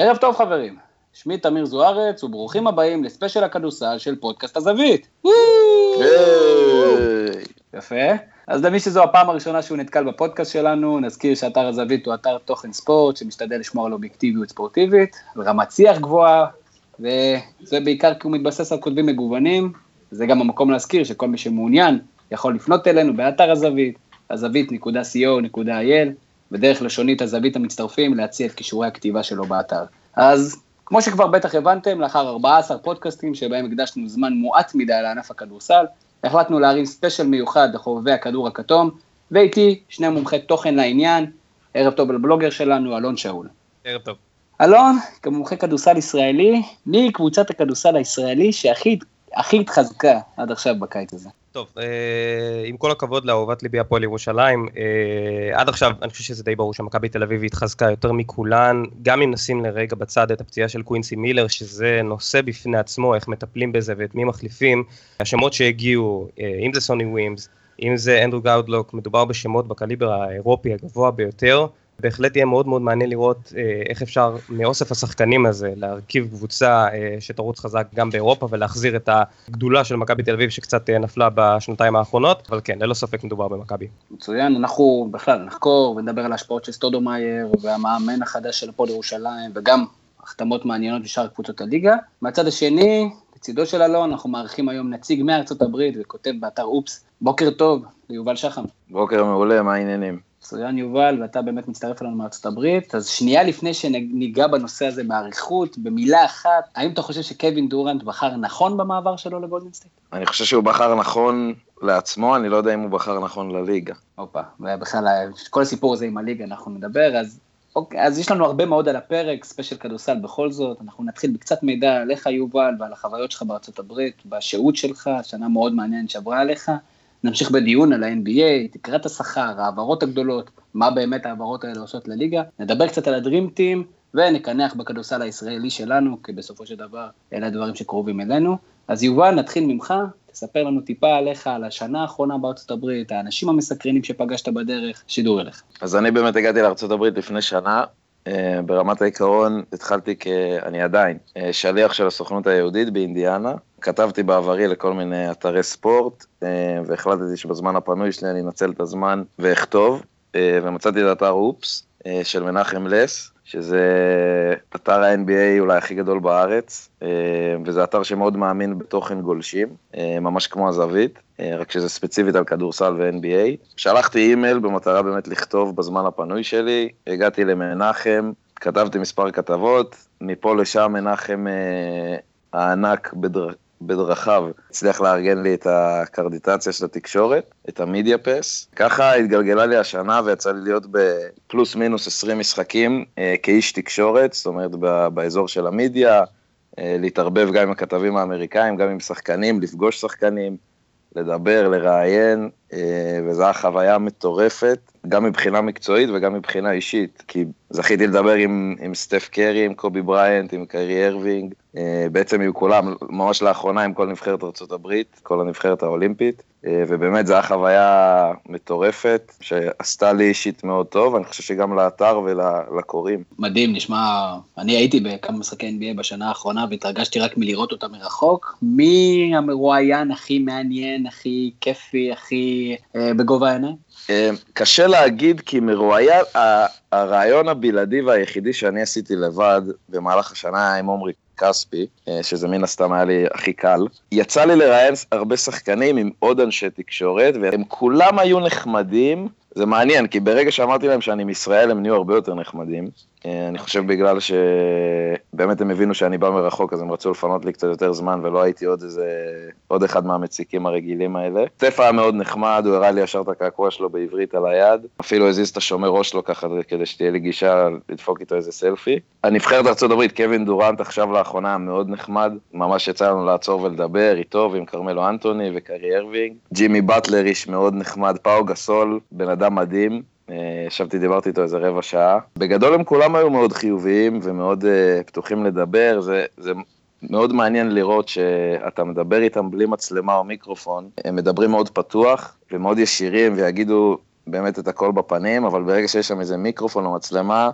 ערב טוב חברים, שמי תמיר זוארץ וברוכים הבאים לספיישל הכדורסל של פודקאסט הזווית. יפה. אז למי שזו הפעם הראשונה שהוא נתקל בפודקאסט שלנו, נזכיר שאתר הזווית הוא אתר תוכן ספורט שמשתדל לשמור על אובייקטיביות ספורטיבית, על רמת שיח גבוהה, וזה בעיקר כי הוא מתבסס על כותבים מגוונים, זה גם המקום להזכיר שכל מי שמעוניין יכול לפנות אלינו באתר הזווית, הזווית.co.il, ודרך לשונית הזווית המצטרפים להציע את כישורי הכתיבה שלו באתר. אז כמו שכבר בטח הבנתם, לאחר 14 פודקאסטים שבהם הקדשנו זמן מועט מדי לענף הכדורסל, החלטנו להרים ספיישל מיוחד לחובבי הכדור הכתום, ואיתי שני מומחי תוכן לעניין, ערב טוב לבלוגר שלנו, אלון שאול. ערב טוב. אלון, כמומחה כדורסל ישראלי, מי קבוצת הכדורסל הישראלי שהכי הכי התחזקה עד עכשיו בקיץ הזה? טוב, אה, עם כל הכבוד לאהובת ליבי הפועל ירושלים, אה, עד עכשיו אני חושב שזה די ברור שמכבי תל אביב התחזקה יותר מכולן, גם אם נשים לרגע בצד את הפציעה של קווינסי מילר, שזה נושא בפני עצמו, איך מטפלים בזה ואת מי מחליפים, השמות שהגיעו, אה, אם זה סוני ווימס, אם זה אנדרו גאודלוק, מדובר בשמות בקליבר האירופי הגבוה ביותר, בהחלט יהיה מאוד מאוד מעניין לראות אה, איך אפשר מאוסף השחקנים הזה להרכיב קבוצה אה, שתרוץ חזק גם באירופה ולהחזיר את הגדולה של מכבי תל אביב שקצת אה, נפלה בשנתיים האחרונות, אבל כן, ללא ספק מדובר במכבי. מצוין, אנחנו בכלל נחקור ונדבר על ההשפעות של סטודומאייר והמאמן החדש של הפועל ירושלים וגם החתמות מעניינות בשאר קבוצות הליגה. מהצד השני, לצידו של אלון, אנחנו מארחים היום נציג מארצות הברית וכותב באתר הופס. בוקר טוב ליובל שחם. בוקר מעולה, מה העניינים? מצוין יובל, ואתה באמת מצטרף אלינו מארצות הברית. אז שנייה לפני שניגע בנושא הזה באריכות, במילה אחת, האם אתה חושב שקווין דורנט בחר נכון במעבר שלו לגולדנסטייט? אני חושב שהוא בחר נכון לעצמו, אני לא יודע אם הוא בחר נכון לליגה. הופה, ובכלל, כל הסיפור הזה עם הליגה אנחנו נדבר, אז אוקיי, אז יש לנו הרבה מאוד על הפרק, ספיישל כדורסל בכל זאת, אנחנו נתחיל בקצת מידע עליך יובל ועל החוויות שלך בארצות הברית, בשהות שלך, שנה מאוד מעניינת שעברה עליך. נמשיך בדיון על ה-NBA, תקרת השכר, ההעברות הגדולות, מה באמת ההעברות האלה עושות לליגה, נדבר קצת על הדרים טים, ונקנח בכדורסל הישראלי שלנו, כי בסופו של דבר אלה הדברים שקרובים אלינו. אז יובל, נתחיל ממך, תספר לנו טיפה עליך, על השנה האחרונה בארצות הברית, האנשים המסקרנים שפגשת בדרך, שידור אליך. אז אני באמת הגעתי לארצות הברית לפני שנה, אה, ברמת העיקרון התחלתי כ... אני עדיין אה, שליח של הסוכנות היהודית באינדיאנה. כתבתי בעברי לכל מיני אתרי ספורט, אה, והחלטתי שבזמן הפנוי שלי אני אנצל את הזמן ואכתוב, ומצאתי את אתר אופס של מנחם לס, שזה אתר ה-NBA אולי הכי גדול בארץ, וזה אתר שמאוד מאמין בתוכן גולשים, ממש כמו הזווית. אה, רק שזה ספציפית על כדורסל ו-NBA. שלחתי אימייל במטרה באמת לכתוב בזמן הפנוי שלי, הגעתי למנחם, כתבתי מספר כתבות, מפה לשם מנחם אה, הענק בדר... בדרכיו הצליח לארגן לי את הקרדיטציה של התקשורת, את המדיה פס. ככה התגלגלה לי השנה ויצא לי להיות בפלוס מינוס 20 משחקים אה, כאיש תקשורת, זאת אומרת באזור של המדיה, אה, להתערבב גם עם הכתבים האמריקאים, גם עם שחקנים, לפגוש שחקנים. לדבר, לראיין, וזו הייתה חוויה מטורפת, גם מבחינה מקצועית וגם מבחינה אישית, כי זכיתי לדבר עם, עם סטף קרי, עם קובי בריינט, עם קיירי ארווינג, אה, בעצם עם כולם, ממש לאחרונה עם כל נבחרת ארה"ב, כל הנבחרת האולימפית, אה, ובאמת זו הייתה חוויה מטורפת, שעשתה לי אישית מאוד טוב, אני חושב שגם לאתר ולקוראים. מדהים, נשמע, אני הייתי בכמה משחקי NBA בשנה האחרונה והתרגשתי רק מלראות אותה מרחוק. מי המרואיין הכי מעניין, הכי כיפי, הכי אה, בגובה העיניים? אה, קשה להגיד, כי מרואיין, הרעיון הבלעדי והיחידי שאני עשיתי לבד במהלך השנה היה עם עומרי כספי, אה, שזה מן הסתם היה לי הכי קל. יצא לי לראיין הרבה שחקנים עם עוד אנשי תקשורת, והם כולם היו נחמדים. זה מעניין, כי ברגע שאמרתי להם שאני מישראל, הם נהיו הרבה יותר נחמדים. אה, אני חושב בגלל שבאמת הם הבינו שאני בא מרחוק, אז הם רצו לפנות לי קצת יותר זמן, ולא הייתי עוד איזה, עוד אחד מהמציקים הרגילים האלה. סטף היה מאוד נחמד, הוא הראה לי ישר את הקעקוע שלו בעברית על היד, אפילו הזיז את השומר ראש שלו ככה, כדי שתהיה לי גישה לדפוק איתו איזה סלפי. הנבחרת ארה"ב, קווין דורנט עכשיו לאחרונה מאוד נחמד, ממש יצא לנו לעצור ולדבר איתו ועם כרמלו אנטוני וקיירי ארווינג. ג'ימי באטלר איש מאוד נחמד, פאו גסול, בן אדם מדהים. אה, ישבתי, דיברתי איתו איזה רבע שעה. בגדול הם כולם היו מאוד חיוביים ומאוד אה, פתוחים לדבר, זה, זה מאוד מעניין לראות שאתה מדבר איתם בלי מצלמה או מיקרופון, הם מדברים מאוד פתוח ומאוד ישירים ויגידו באמת את הכל בפנים, אבל ברגע שיש שם איזה מיקרופון או מצלמה,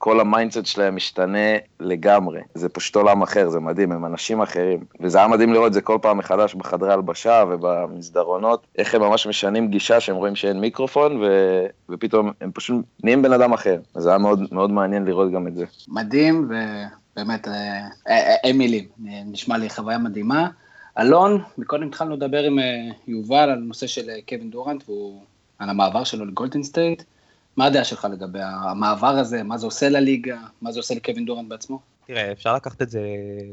כל ה mindset שלהם משתנה לגמרי. זה פשוט עולם אחר, זה מדהים, הם אנשים אחרים. וזה היה מדהים לראות את זה כל פעם מחדש בחדרי הלבשה ובמסדרונות, איך הם ממש משנים גישה שהם רואים שאין מיקרופון, ו... ופתאום הם פשוט נהיים בן אדם אחר. זה היה מאוד, מאוד מעניין לראות גם את זה. מדהים, ובאמת, אה, אה, אה, אין מילים, נשמע לי חוויה מדהימה. אלון, מקודם התחלנו לדבר עם יובל על הנושא של קווין דורנט, והוא, על המעבר שלו לגולדן סטייט. מה הדעה שלך לגבי המעבר הזה, מה זה עושה לליגה, מה זה עושה לקווין דורנט בעצמו? תראה, אפשר לקחת את זה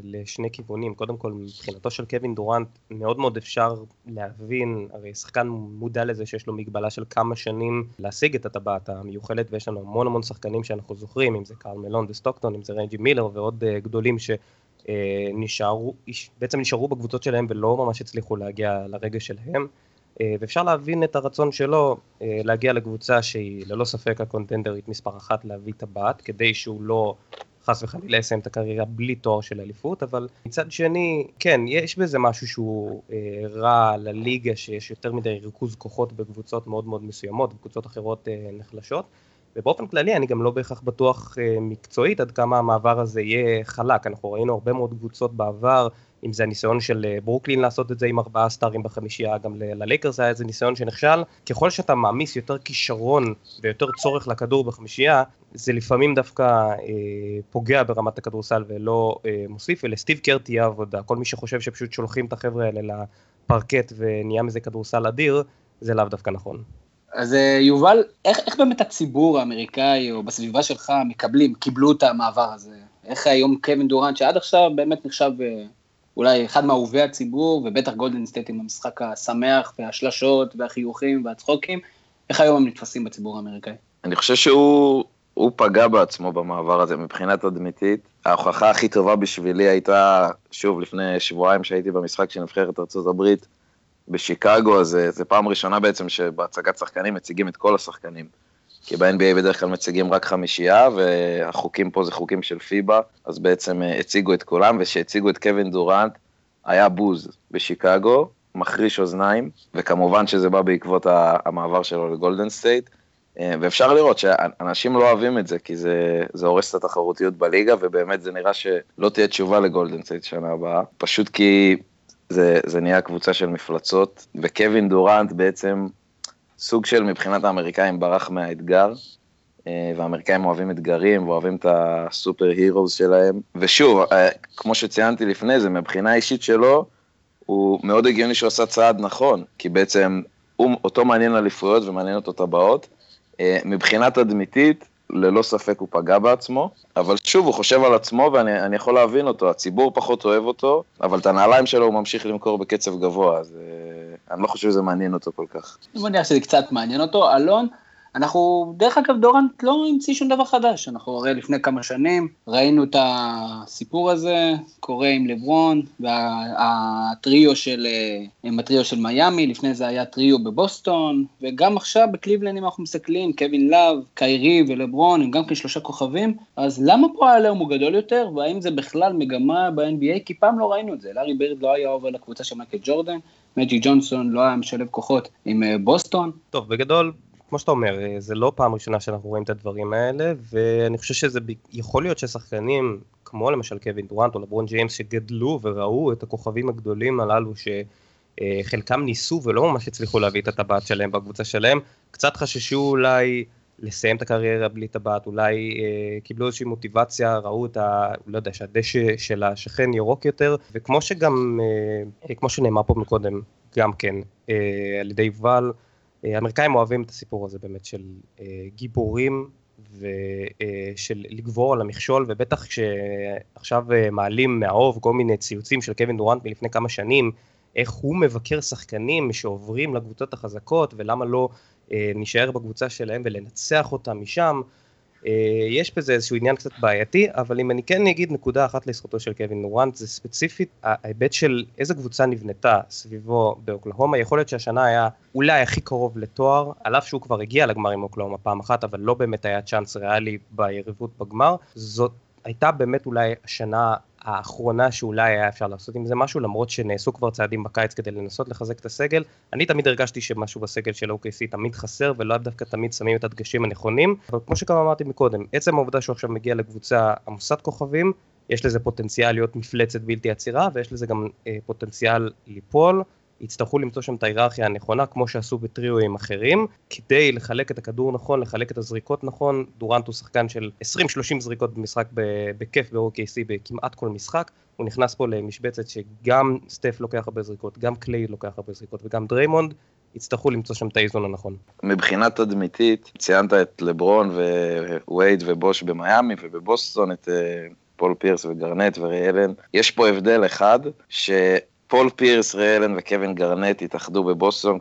לשני כיוונים. קודם כל, מבחינתו של קווין דורנט, מאוד מאוד אפשר להבין, הרי שחקן מודע לזה שיש לו מגבלה של כמה שנים להשיג את הטבעת המיוחלת, ויש לנו המון המון שחקנים שאנחנו זוכרים, אם זה קארל מלון וסטוקטון, אם זה רג'י מילר ועוד אה, גדולים שנשארו, בעצם נשארו בקבוצות שלהם ולא ממש הצליחו להגיע לרגע שלהם. אה, ואפשר להבין את הרצון שלו אה, להגיע לקבוצה שהיא ללא ספק ה contenderית מספר אחת להביא טבעת, כדי שהוא לא חס וחלילה יסיים את הקריירה בלי תואר של אליפות, אבל מצד שני, כן, יש בזה משהו שהוא אה, רע לליגה, שיש יותר מדי ריכוז כוחות בקבוצות מאוד מאוד מסוימות, וקבוצות אחרות נחלשות. ובאופן כללי אני גם לא בהכרח בטוח אה, מקצועית עד כמה המעבר הזה יהיה חלק, אנחנו ראינו הרבה מאוד קבוצות בעבר אם זה הניסיון של אה, ברוקלין לעשות את זה עם ארבעה סטארים בחמישייה, גם ללייקרס היה איזה ניסיון שנכשל. ככל שאתה מעמיס יותר כישרון ויותר צורך לכדור בחמישייה, זה לפעמים דווקא אה, פוגע ברמת הכדורסל ולא אה, מוסיף, ולסטיב קר תהיה עבודה. כל מי שחושב שפשוט שולחים את החבר'ה האלה לפרקט ונהיה מזה כדורסל אדיר, זה לאו דווקא נכון. אז אה, יובל, איך, איך באמת הציבור האמריקאי או בסביבה שלך מקבלים, קיבלו את המעבר הזה? איך היום קווין דורנט, שעד עכשיו באמת נחשב אה, אולי אחד מאהובי הציבור, ובטח גולדן סטייט עם המשחק השמח והשלשות והחיוכים והצחוקים, איך היום הם נתפסים בציבור האמריקאי? אני חושב שהוא פגע בעצמו במעבר הזה מבחינה תדמיתית. ההוכחה הכי טובה בשבילי הייתה, שוב, לפני שבועיים שהייתי במשחק של נבחרת ארה"ב בשיקגו, אז זה פעם ראשונה בעצם שבהצגת שחקנים מציגים את כל השחקנים. כי ב-NBA בדרך כלל מציגים רק חמישייה, והחוקים פה זה חוקים של פיבה, אז בעצם אה, הציגו את כולם, וכשהציגו את קווין דורנט, היה בוז בשיקגו, מחריש אוזניים, וכמובן שזה בא בעקבות המעבר שלו לגולדן סטייט, אה, ואפשר לראות שאנשים לא אוהבים את זה, כי זה, זה הורס את התחרותיות בליגה, ובאמת זה נראה שלא תהיה תשובה לגולדן סטייט שנה הבאה, פשוט כי זה, זה נהיה קבוצה של מפלצות, וקווין דורנט בעצם סוג של מבחינת האמריקאים ברח מהאתגר, אה, והאמריקאים אוהבים אתגרים ואוהבים את הסופר הירוז שלהם. ושוב, אה, כמו שציינתי לפני זה, מבחינה אישית שלו, הוא מאוד הגיוני שהוא עשה צעד נכון, כי בעצם הוא, אותו מעניין אליפויות ומעניין אותו טבעות. אה, מבחינה תדמיתית, ללא ספק הוא פגע בעצמו, אבל שוב, הוא חושב על עצמו ואני יכול להבין אותו, הציבור פחות אוהב אותו, אבל את הנעליים שלו הוא ממשיך למכור בקצב גבוה, אז אני לא חושב שזה מעניין אותו כל כך. אני מניח שזה קצת מעניין אותו. אלון, אנחנו, דרך אגב, דורנט לא המציא שום דבר חדש. אנחנו הרי לפני כמה שנים ראינו את הסיפור הזה, קורה עם לברון, והטריו של, אה, עם הטריו של מיאמי, לפני זה היה טריו בבוסטון, וגם עכשיו בקליבלנד, אם אנחנו מסתכלים, קווין לאב, קיירי ולברון, הם גם כן שלושה כוכבים, אז למה פה העליהום הוא גדול יותר, והאם זה בכלל מגמה ב-NBA? כי פעם לא ראינו את זה, לארי ברד לא היה עובר לקבוצה של מייקל ג'ורדן, מג'י ג'ונסון לא היה משלב כוחות עם אה, בוסטון. טוב, בגדול, כמו שאתה אומר, אה, זה לא פעם ראשונה שאנחנו רואים את הדברים האלה, ואני חושב שזה יכול להיות ששחקנים, כמו למשל קווין דורנט או לברון ג'יימס, שגדלו וראו את הכוכבים הגדולים הללו, שחלקם ניסו ולא ממש הצליחו להביא את הטבעת שלהם בקבוצה שלהם, קצת חששו אולי לסיים את הקריירה בלי טבעת, אולי אה, קיבלו איזושהי מוטיבציה, ראו את ה... לא יודע, שהדשא של השכן ירוק יותר, וכמו שגם, אה, כמו שנאמר פה מקודם, גם כן, אה, על ידי יובל, אה, האמריקאים אוהבים את הסיפור הזה באמת של אה, גיבורים ושל אה, לגבור על המכשול, ובטח כשעכשיו מעלים מהאוב כל מיני ציוצים של קווין דורנט מלפני כמה שנים, איך הוא מבקר שחקנים שעוברים לקבוצות החזקות ולמה לא אה, נשאר בקבוצה שלהם ולנצח אותם משם. אה, יש בזה איזשהו עניין קצת בעייתי, אבל אם אני כן אגיד נקודה אחת לזכותו של קווין נורנט, זה ספציפית ההיבט של איזה קבוצה נבנתה סביבו באוקלהומה, יכול להיות שהשנה היה אולי הכי קרוב לתואר, על אף שהוא כבר הגיע לגמר עם אוקלהומה פעם אחת, אבל לא באמת היה צ'אנס ריאלי ביריבות בגמר, זאת הייתה באמת אולי השנה האחרונה שאולי היה אפשר לעשות עם זה משהו, למרות שנעשו כבר צעדים בקיץ כדי לנסות לחזק את הסגל. אני תמיד הרגשתי שמשהו בסגל של OKC תמיד חסר, ולא דווקא תמיד שמים את הדגשים הנכונים, אבל כמו שגם אמרתי מקודם, עצם העובדה שהוא עכשיו מגיע לקבוצה עמוסת כוכבים, יש לזה פוטנציאל להיות מפלצת בלתי עצירה, ויש לזה גם אה, פוטנציאל ליפול. יצטרכו למצוא שם את ההיררכיה הנכונה, כמו שעשו בטריואים אחרים, כדי לחלק את הכדור נכון, לחלק את הזריקות נכון. דורנט הוא שחקן של 20-30 זריקות במשחק בכיף ב-OKC בכמעט כל משחק. הוא נכנס פה למשבצת שגם סטף לוקח הרבה זריקות, גם קליי לוקח הרבה זריקות וגם דריימונד. יצטרכו למצוא שם את האיזון הנכון. מבחינה תדמיתית, ציינת את לברון ווייד ובוש במיאמי ובבוסטון, את אה, פול פירס וגרנט וריי אלן. יש פה הבדל אחד, ש... פול פירס, ריי אלן וקווין גרנט התאחדו בבוסטון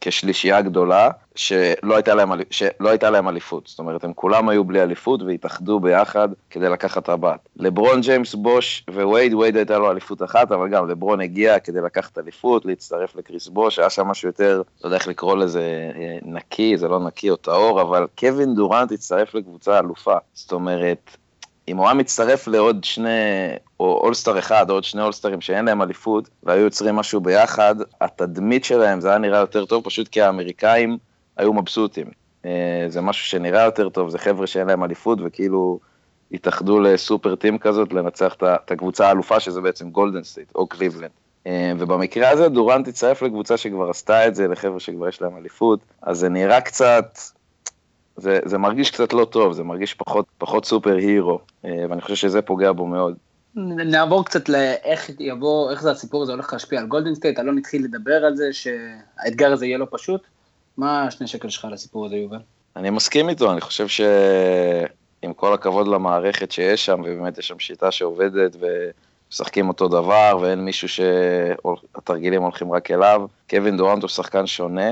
כשלישייה גדולה, שלא הייתה, להם, שלא הייתה להם אליפות. זאת אומרת, הם כולם היו בלי אליפות והתאחדו ביחד כדי לקחת טבעת. לברון ג'יימס בוש ווייד, וייד הייתה לו אליפות אחת, אבל גם לברון הגיע כדי לקחת אליפות, להצטרף לקריס בוש, היה שם משהו יותר, לא יודע איך לקרוא לזה, אה, נקי, זה לא נקי או טהור, אבל קווין דורנט הצטרף לקבוצה אלופה. זאת אומרת, אם הוא היה מצטרף לעוד שני, או אולסטאר אחד, או עוד שני אולסטארים שאין להם אליפות, והיו יוצרים משהו ביחד, התדמית שלהם, זה היה נראה יותר טוב, פשוט כי האמריקאים היו מבסוטים. אה, זה משהו שנראה יותר טוב, זה חבר'ה שאין להם אליפות, וכאילו התאחדו ל-super team כזאת, לנצח את הקבוצה האלופה, שזה בעצם גולדן סטייט, או קליבלנד. אה, ובמקרה הזה דורנט הצטרף לקבוצה שכבר עשתה את זה, לחבר'ה שכבר יש להם אליפות, אז זה נראה קצת, זה, זה מרגיש קצת לא טוב, זה מרגיש פחות, פחות superhero, אה, ואני חושב שזה פוגע בו מאוד. נעבור קצת לאיך יבוא, איך זה הסיפור הזה הולך להשפיע על גולדן סטייט, אלון התחיל לדבר על זה שהאתגר הזה יהיה לא פשוט. מה השני שקל שלך על הסיפור הזה, יובל? אני מסכים איתו, אני חושב שעם כל הכבוד למערכת שיש שם, ובאמת יש שם שיטה שעובדת ומשחקים אותו דבר, ואין מישהו שהתרגילים הולכים רק אליו, קווין דורנט הוא שחקן שונה,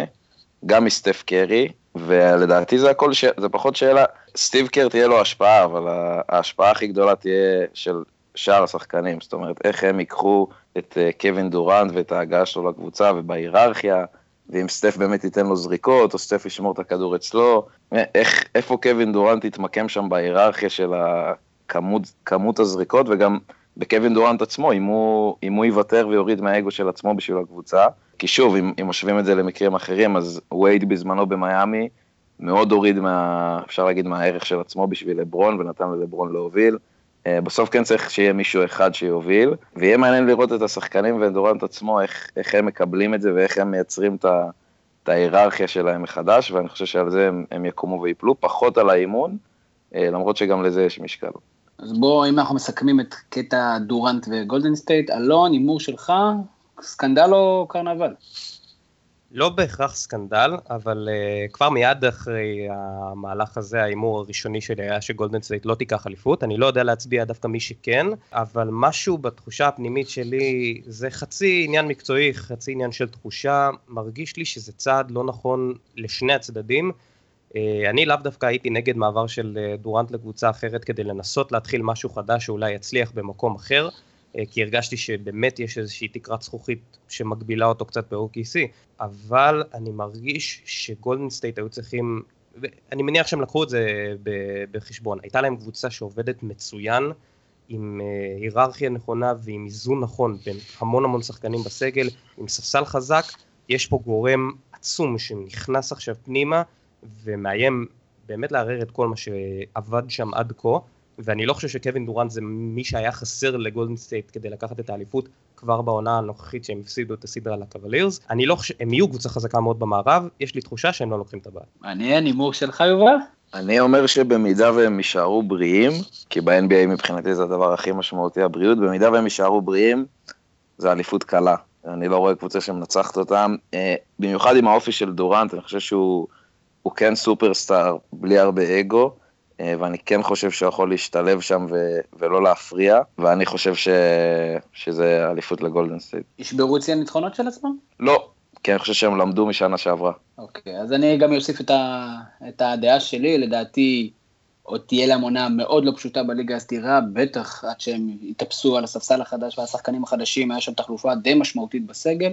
גם מסטף קרי, ולדעתי זה הכל, ש... זה פחות שאלה, סטיב קר תהיה לו השפעה, אבל ההשפעה הכי גדולה תהיה של שאר השחקנים, זאת אומרת, איך הם ייקחו את אה, קווין דורנט ואת ההגעה שלו לקבוצה ובהיררכיה, ואם סטף באמת ייתן לו זריקות, או סטף ישמור את הכדור אצלו, איך, איפה קווין דורנט יתמקם שם בהיררכיה של הכמות, כמות הזריקות, וגם בקווין דורנט עצמו, אם הוא, אם הוא יוותר ויוריד מהאגו של עצמו בשביל הקבוצה. כי שוב, אם, אם משווים את זה למקרים אחרים, אז וייד בזמנו במיאמי מאוד הוריד, מה, אפשר להגיד, מהערך של עצמו בשביל לברון, ונתן ללברון להוביל. אה, בסוף כן צריך שיהיה מישהו אחד שיוביל, ויהיה מעניין לראות את השחקנים ודורנט עצמו, איך, איך הם מקבלים את זה ואיך הם מייצרים את, את ההיררכיה שלהם מחדש, ואני חושב שעל זה הם, הם יקומו ויפלו, פחות על האימון, אה, למרות שגם לזה יש משקל. אז בואו, אם אנחנו מסכמים את קטע דורנט וגולדן סטייט, אלון, הימור שלך, סקנדל או קרנבל? לא בהכרח סקנדל, אבל אה, כבר מיד אחרי המהלך הזה, ההימור הראשוני שלי היה שגולדן סטייט לא תיקח אליפות. אני לא יודע להצביע דווקא מי שכן, אבל משהו בתחושה הפנימית שלי, זה חצי עניין מקצועי, חצי עניין של תחושה. מרגיש לי שזה צעד לא נכון לשני הצדדים. אה, אני לאו דווקא הייתי נגד מעבר של אה, דורנט לקבוצה אחרת כדי לנסות להתחיל משהו חדש שאולי יצליח במקום אחר. אה, כי הרגשתי שבאמת יש איזושהי תקרת זכוכית שמגבילה אותו קצת ב-OKC, אבל אני מרגיש שגולדן סטייט היו צריכים, אני מניח שהם לקחו את זה בחשבון, הייתה להם קבוצה שעובדת מצוין, עם אה, היררכיה נכונה ועם איזון נכון בין המון המון שחקנים בסגל, עם ספסל חזק, יש פה גורם עצום שנכנס עכשיו פנימה ומאיים באמת לערער את כל מה שעבד שם עד כה. ואני לא חושב שקווין דורנט זה מי שהיה חסר לגולדן סטייט כדי לקחת את האליפות כבר בעונה הנוכחית שהם הפסידו את הסדרה לקוולירס. אני לא חושב, הם יהיו קבוצה חזקה מאוד במערב, יש לי תחושה שהם לא לוקחים את זה. מעניין, הימור שלך יובל? אני אומר שבמידה והם יישארו בריאים, כי ב-NBA מבחינתי זה הדבר הכי משמעותי, הבריאות, במידה והם יישארו בריאים, זה אליפות קלה. אני לא רואה קבוצה שמנצחת אותם, אה, במיוחד עם האופי של דורנט, אני חושב שהוא כן סופרסטאר בלי הרבה אגו. אה, ואני כן חושב שהוא יכול להשתלב שם ו- ולא להפריע, ואני חושב ש- שזה אליפות לגולדן סטייט. ישברו את שיא הניצחונות של עצמם? לא, כי אני חושב שהם למדו משנה שעברה. אוקיי, אז אני גם אוסיף את, ה- את הדעה שלי, לדעתי עוד תהיה להם עונה מאוד לא פשוטה בליגה הסדירה, בטח עד שהם יתאפסו על הספסל החדש והשחקנים החדשים, היה שם תחלופה די משמעותית בסגל.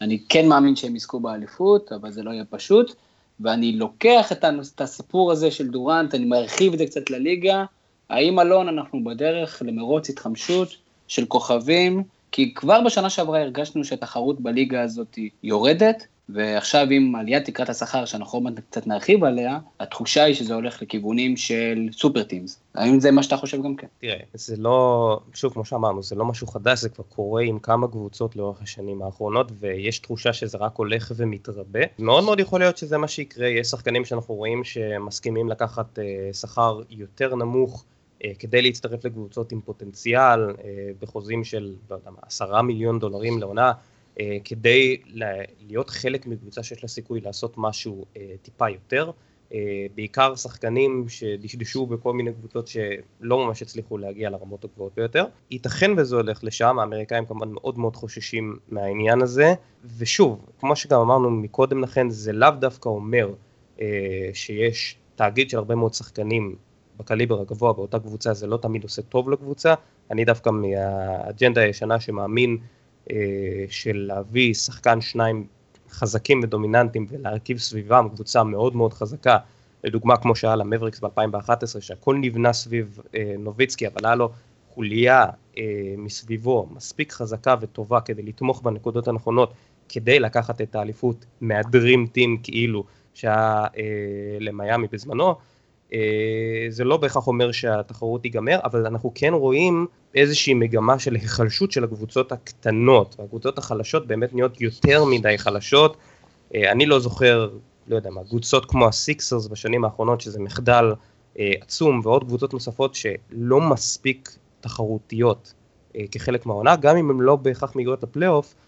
אני כן מאמין שהם יזכו באליפות, אבל זה לא יהיה פשוט. ואני לוקח את, הסיפור הזה של דורנט, אני מרחיב את זה קצת לליגה, האם אלון אנחנו בדרך למרוץ התחמשות של כוכבים, כי כבר בשנה שעברה הרגשנו שהתחרות בליגה הזאת יורדת, ועכשיו עם עליית תקרת השכר, שאנחנו עוד מעט קצת נרחיב עליה, התחושה היא שזה הולך לכיוונים של סופר טימס. האם זה מה שאתה חושב גם כן? תראה, זה לא, שוב, כמו שאמרנו, זה לא משהו חדש, זה כבר קורה עם כמה קבוצות לאורך השנים האחרונות, ויש תחושה שזה רק הולך ומתרבה. מאוד מאוד יכול להיות שזה מה שיקרה, יש שחקנים שאנחנו רואים שמסכימים לקחת אה, שכר יותר נמוך. אה, כדי להצטרף לקבוצות עם פוטנציאל אה, בחוזים של, לא יודע מה, עשרה מיליון דולרים לעונה, כדי להיות חלק מקבוצה שיש לה סיכוי לעשות משהו אה, טיפה יותר. אה, בעיקר שחקנים שדשדשו בכל מיני קבוצות שלא ממש הצליחו להגיע לרמות הגבוהות ביותר. ייתכן וזה הולך לשם, האמריקאים כמובן מאוד מאוד חוששים מהעניין הזה, ושוב, כמו שגם אמרנו מקודם לכן, זה לאו דווקא אומר שיש תאגיד של הרבה מאוד שחקנים בקליבר הגבוה באותה קבוצה, זה לא תמיד עושה טוב לקבוצה, אני דווקא מהאג'נדה הישנה שמאמין אה, של להביא שחקן שניים חזקים ודומיננטיים ולהרכיב סביבם קבוצה מאוד מאוד חזקה, לדוגמה כמו שהיה למבריקס ב-2011 שהכל נבנה סביב אה, נוביצקי אבל היה לו חוליה אה, מסביבו מספיק חזקה וטובה כדי לתמוך בנקודות הנכונות כדי לקחת את האליפות מהדרים טים כאילו שהיה למיאמי בזמנו. אה, זה לא בהכרח אומר שהתחרות תיגמר, אבל אנחנו כן רואים איזושהי מגמה של היחלשות של הקבוצות הקטנות, והקבוצות החלשות באמת נהיות יותר מדי חלשות. אה, אני לא זוכר, לא יודע מה, קבוצות כמו הסיקסרס בשנים האחרונות, שזה מחדל אה, עצום, ועוד קבוצות נוספות שלא מספיק תחרותיות כחלק מהעונה, גם אם הן לא בהכרח מגיעות לפלייאוף, אה,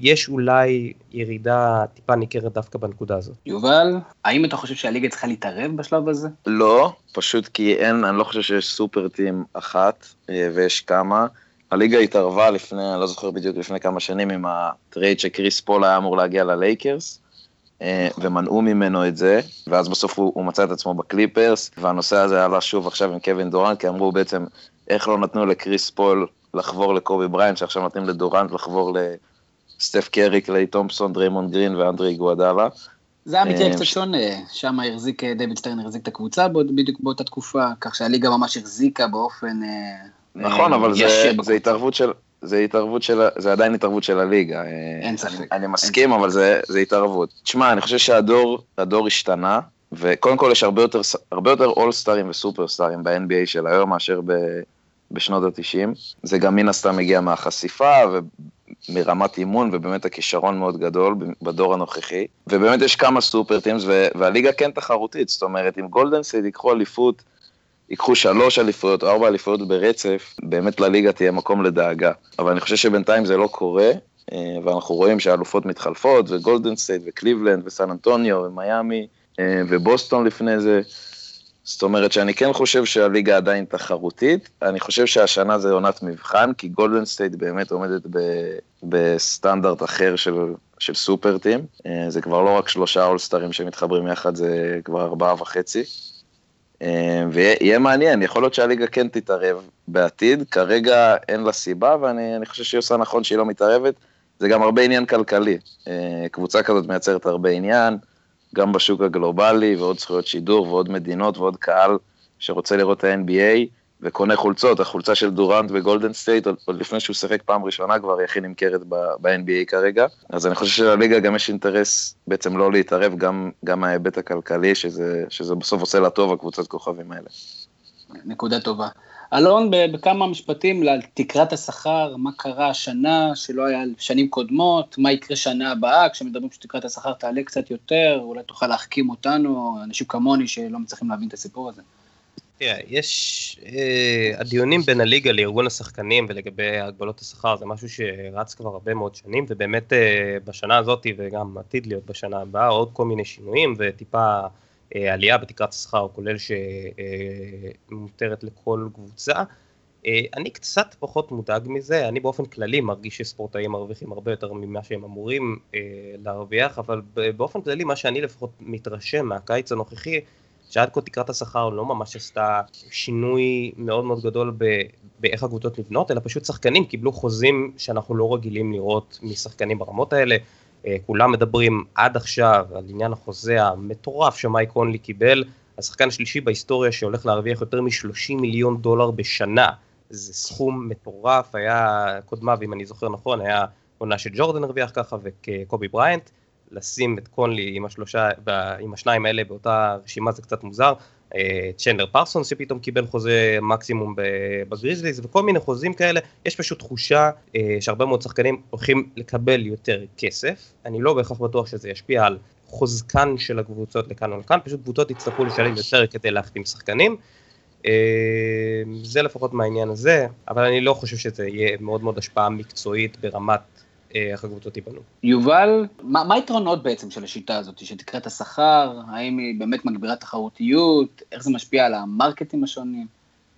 יש אולי ירידה טיפה ניכרת דווקא בנקודה הזאת. יובל, האם אתה חושב שהליגה צריכה להתערב בשלב הזה? לא, פשוט כי אין, אני לא חושב שיש super team אחת, אה, ויש כמה. הליגה התערבה לפני, אני לא זוכר בדיוק לפני כמה שנים, עם ה-trade שקריס פול היה אמור להגיע ללייקרס, אה, ומנעו ממנו את זה, ואז בסוף הוא, הוא מצא את עצמו בקליפרס, והנושא הזה עלה שוב עכשיו עם קווין דורנט, כי אמרו בעצם, איך לא נתנו לקריס פול לחבור לקובי בראיינט, שעכשיו נותנים לדורנט לחבור לסטף קרי, קליי תומפסון, דריימון גרין ואנדרה איגודלה. זה היה מקרה אה, קצת שונה, שם החזיק, אה, דייוויד שטרן החזיק את הקבוצה בדיוק באותה תקופה, כך שהליגה ממש החזיקה באופן אה, נכון, אבל זה, זה התערבות של, זה התערבות של, זה עדיין התערבות של הליגה. אין ספק. אני, אני מסכים, אבל זה, זה התערבות. תשמע, אני חושב שהדור, הדור השתנה, וקודם כל יש הרבה יותר, הרבה יותר אולסטרים וסופרסטרים ב-NBA של היום מאשר ב, בשנות ה-90. זה גם מן הסתם מגיע מהחשיפה ומרמת אימון, ובאמת הכישרון מאוד גדול בדור הנוכחי. ובאמת יש כמה super teams, והליגה כן תחרותית, זאת אומרת, אם גולדן סטייט ייקחו אליפות, ייקחו שלוש אליפויות או ארבע אליפויות ברצף, באמת לליגה תהיה מקום לדאגה. אבל אני חושב שבינתיים זה לא קורה, אה, ואנחנו רואים שהאלופות מתחלפות, וגולדן סטייט, וקליבלנד, וסן אנטוניו, ומיאמי, אה, ובוסטון לפני זה. זאת אומרת שאני כן חושב שהליגה עדיין תחרותית, אני חושב שהשנה זה עונת מבחן, כי גולדן סטייט באמת עומדת ב, בסטנדרט אחר של, של super team, אה, זה כבר לא רק שלושה אולסטרים שמתחברים יחד, זה כבר ארבעה וחצי. אה, ויהיה מעניין, יכול להיות שהליגה כן תתערב בעתיד, כרגע אין לה סיבה, ואני חושב שהיא עושה נכון שהיא לא מתערבת, זה גם הרבה עניין כלכלי. אה, קבוצה כזאת מייצרת הרבה עניין, גם בשוק הגלובלי, ועוד זכויות שידור, ועוד מדינות, ועוד קהל שרוצה לראות את ה-NBA, וקונה חולצות, החולצה של דורנט וגולדן סטייט, עוד לפני שהוא שיחק פעם ראשונה כבר, היא הכי נמכרת ב-NBA כרגע. אז אני חושב שלליגה גם יש אינטרס בעצם לא להתערב, גם, גם מההיבט הכלכלי, שזה, שזה בסוף עושה לה טוב, הקבוצת כוכבים האלה. נקודה טובה. אלון, בכמה משפטים לתקרת השכר, מה קרה השנה שלא היה שנים קודמות, מה יקרה שנה הבאה, כשמדברים שתקרת השכר תעלה קצת יותר, אולי תוכל להחכים אותנו, אנשים כמוני שלא מצליחים להבין את הסיפור הזה. תראה, יש, אה, הדיונים בין הליגה לארגון השחקנים ולגבי הגבלות השכר זה משהו שרץ כבר הרבה מאוד שנים, ובאמת אה, בשנה הזאת וגם עתיד להיות בשנה הבאה עוד כל מיני שינויים וטיפה עלייה בתקרת השכר, כולל שמותרת לכל קבוצה. אה, אני קצת פחות מודאג מזה, אני באופן כללי מרגיש שספורטאים מרוויחים הרבה יותר ממה שהם אמורים אה, להרוויח, אבל באופן כללי מה שאני לפחות מתרשם מהקיץ הנוכחי, שעד כה תקרת השכר לא ממש עשתה שינוי מאוד מאוד גדול ב, באיך הקבוצות נבנות, אלא פשוט שחקנים קיבלו חוזים שאנחנו לא רגילים לראות משחקנים ברמות האלה. אה, כולם מדברים עד עכשיו על עניין החוזה המטורף שמייק קונלי קיבל, השחקן השלישי בהיסטוריה שהולך להרוויח יותר מ-30 מיליון דולר בשנה, זה סכום מטורף, היה קודמיו, אם אני זוכר נכון, היה עונה שג'ורדן הרוויח ככה וקובי בריינט, לשים את קונלי עם השלושה, עם השניים האלה באותה רשימה זה קצת מוזר. אה, צ'נדר פרסון שפתאום קיבל חוזה מקסימום בגריזליז וכל מיני חוזים כאלה, יש פשוט תחושה אה, שהרבה מאוד שחקנים הולכים לקבל יותר כסף, אני לא בהכרח בטוח שזה ישפיע על חוזקן של הקבוצות לכאן או לכאן, פשוט קבוצות יצטרכו לשלם יותר כדי להחתים שחקנים. אה, זה לפחות מהעניין הזה, אבל אני לא חושב שזה יהיה מאוד מאוד השפעה מקצועית ברמת איך הקבוצות ייבנו. יובל, מה, מה היתרונות בעצם של השיטה הזאת, של תקרת השכר, האם היא באמת מגבירה תחרותיות, איך זה משפיע על המרקטים השונים?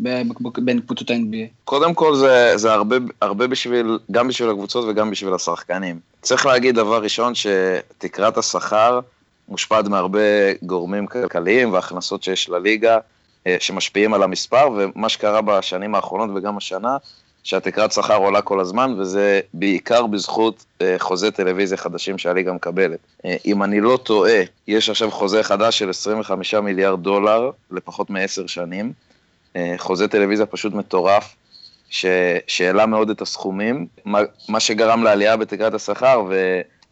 בין קבוצות ה-NBA? קודם כל זה, זה הרבה, הרבה בשביל, גם בשביל הקבוצות וגם בשביל השחקנים. צריך להגיד דבר ראשון שתקרת השכר מושפעת מהרבה גורמים כלכליים והכנסות שיש לליגה אה, שמשפיעים על המספר, ומה שקרה בשנים האחרונות וגם השנה, שהתקרת שכר עולה כל הזמן, וזה בעיקר בזכות אה, חוזה טלוויזיה חדשים שהליגה מקבלת. אה, אם אני לא טועה, יש עכשיו חוזה חדש של 25 מיליארד דולר לפחות מעשר שנים. אה, חוזה טלוויזיה פשוט מטורף, שהעלה מאוד את הסכומים, מה, מה שגרם לעלייה בתקרת השכר,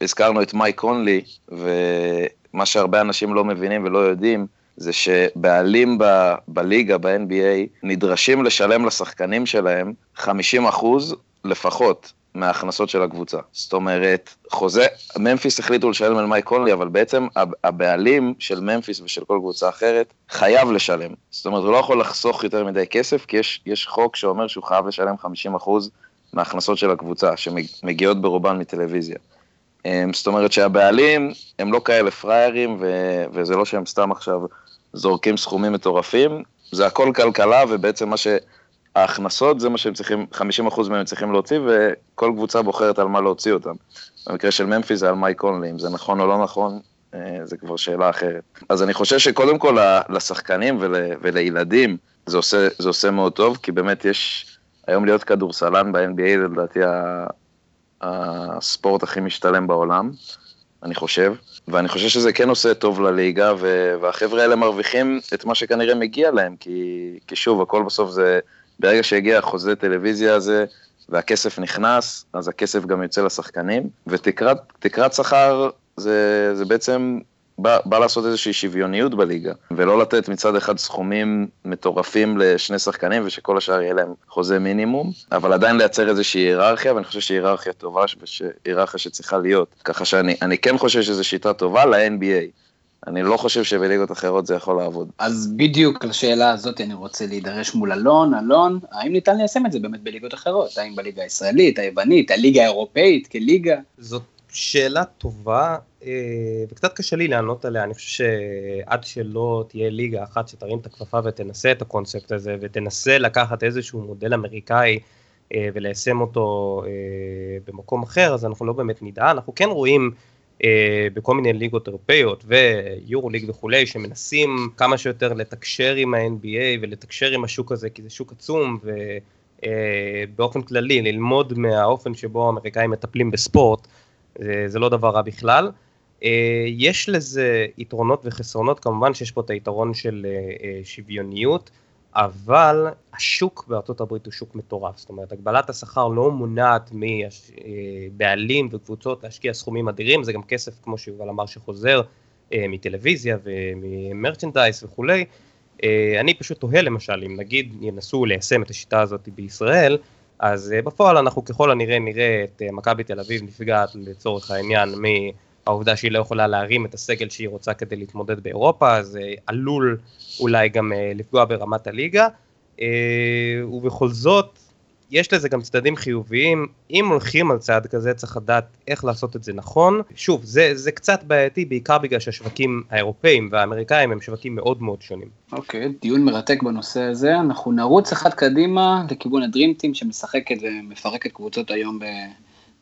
והזכרנו את מייק קונלי, ומה שהרבה אנשים לא מבינים ולא יודעים, זה שבעלים ב, בליגה, ב-NBA, נדרשים לשלם לשחקנים שלהם 50 אחוז לפחות מההכנסות של הקבוצה. זאת אומרת, חוזה, ממפיס החליטו לשלם על מייק קונלי, אבל בעצם הבעלים של ממפיס ושל כל קבוצה אחרת חייב לשלם. זאת אומרת, הוא לא יכול לחסוך יותר מדי כסף, כי יש, יש חוק שאומר שהוא חייב לשלם 50% מההכנסות של הקבוצה, שמגיעות ברובן מטלוויזיה. אמ, זאת אומרת שהבעלים הם לא כאלה פראיירים, וזה לא שהם סתם עכשיו זורקים סכומים מטורפים, זה הכל כלכלה, ובעצם מה ש... ההכנסות זה מה שהם צריכים, 50% מהם צריכים להוציא, וכל קבוצה בוחרת על מה להוציא אותם. במקרה של ממפי זה על מייק קונלי, אם זה נכון או לא נכון, אה, זה כבר שאלה אחרת. אז אני חושב שקודם כל לשחקנים ול, ולילדים זה עושה, זה עושה מאוד טוב, כי באמת יש, היום להיות כדורסלן ב-NBA זה לדעתי הספורט הכי משתלם בעולם, אני חושב. ואני חושב שזה כן עושה טוב לליגה, והחבר'ה האלה מרוויחים את מה שכנראה מגיע להם, כי, כי שוב, הכל בסוף זה, ברגע שהגיע החוזה טלוויזיה הזה, והכסף נכנס, אז הכסף גם יוצא לשחקנים, ותקרת שכר זה, זה בעצם בא, בא לעשות איזושהי שוויוניות בליגה, ולא לתת מצד אחד סכומים מטורפים לשני שחקנים ושכל השאר יהיה להם חוזה מינימום, אבל עדיין לייצר איזושהי היררכיה, ואני חושב שהיא היררכיה טובה, היררכיה שצריכה להיות. ככה שאני כן חושב שזו שיטה טובה ל-NBA. אני לא חושב שבליגות אחרות זה יכול לעבוד. אז בדיוק לשאלה הזאת אני רוצה להידרש מול אלון. אלון, האם ניתן ליישם את זה באמת בליגות אחרות? האם בליגה הישראלית, היוונית, הליגה האירופאית כליגה? זאת שאלה טובה, וקצת קשה לי לענות עליה, אני חושב שעד שלא תהיה ליגה אחת שתרים את הכפפה ותנסה את הקונספט הזה, ותנסה לקחת איזשהו מודל אמריקאי אה, וליישם אותו אה, במקום אחר, אז אנחנו לא באמת נדע, אנחנו כן רואים בכל מיני ליגות אירופאיות ויורו ליג וכולי, שמנסים כמה שיותר לתקשר עם ה-NBA ולתקשר עם השוק הזה, כי זה שוק עצום, ובאופן כללי ללמוד מהאופן שבו האמריקאים מטפלים בספורט. זה, זה לא דבר רע בכלל. אה, יש לזה יתרונות וחסרונות, כמובן שיש פה את היתרון של אה, אה, שוויוניות, אבל השוק בארצות הברית הוא שוק מטורף, זאת אומרת הגבלת השכר לא מונעת מבעלים וקבוצות להשקיע סכומים אדירים, זה גם כסף כמו שיובל אמר שחוזר מטלוויזיה ומרצ'נדייס וכולי. אני פשוט תוהה למשל אם נגיד ינסו ליישם את השיטה הזאת בישראל, אז בפועל אנחנו ככל הנראה נראה את מכבי תל אביב נפגעת לצורך העניין מהעובדה שהיא לא יכולה להרים את הסגל שהיא רוצה כדי להתמודד באירופה, זה עלול אולי גם אה, לפגוע ברמת הליגה, ובכל זאת יש לזה גם צדדים חיוביים, אם הולכים על צעד כזה צריך לדעת איך לעשות את זה נכון. שוב, זה, זה קצת בעייתי, בעיקר בגלל שהשווקים האירופאים והאמריקאים הם שווקים מאוד מאוד שונים. אוקיי, okay, דיון מרתק בנושא הזה. אנחנו נרוץ אחד קדימה לכיוון הדרימטים שמשחקת ומפרקת קבוצות היום ב...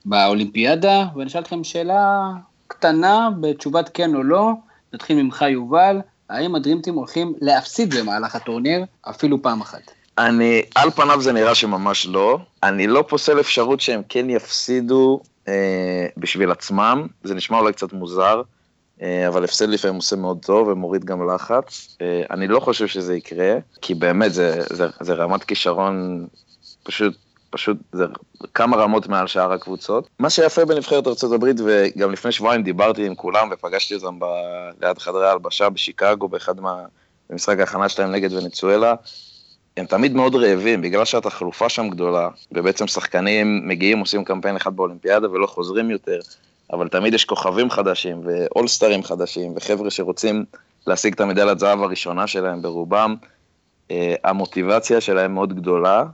באולימפיאדה, ואני אשאל אתכם שאלה קטנה בתשובת כן או לא. נתחיל ממך יובל, האם הדרימטים הולכים להפסיד במהלך הטורניר אפילו פעם אחת? אני, על פניו זה נראה שממש לא. אני לא פוסל אפשרות שהם כן יפסידו אה, בשביל עצמם, זה נשמע אולי קצת מוזר, אה, אבל הפסד לפעמים עושה מאוד טוב ומוריד גם לחץ. אה, אני לא חושב שזה יקרה, כי באמת זה, זה, זה רמת כישרון פשוט, פשוט זה כמה רמות מעל שאר הקבוצות. מה שיפה בנבחרת ארה"ב, וגם לפני שבועיים דיברתי עם כולם ופגשתי אותם ב... ליד חדרי ההלבשה בשיקגו, באחד מה... במשחק ההכנה שלהם נגד ונצואלה, הם תמיד מאוד רעבים, בגלל שהתחלופה שם גדולה, ובעצם שחקנים מגיעים, עושים קמפיין אחד באולימפיאדה ולא חוזרים יותר, אבל תמיד יש כוכבים חדשים ואולסטרים חדשים, וחבר'ה שרוצים להשיג את המדליית זהב הראשונה שלהם ברובם, אה, המוטיבציה שלהם מאוד גדולה,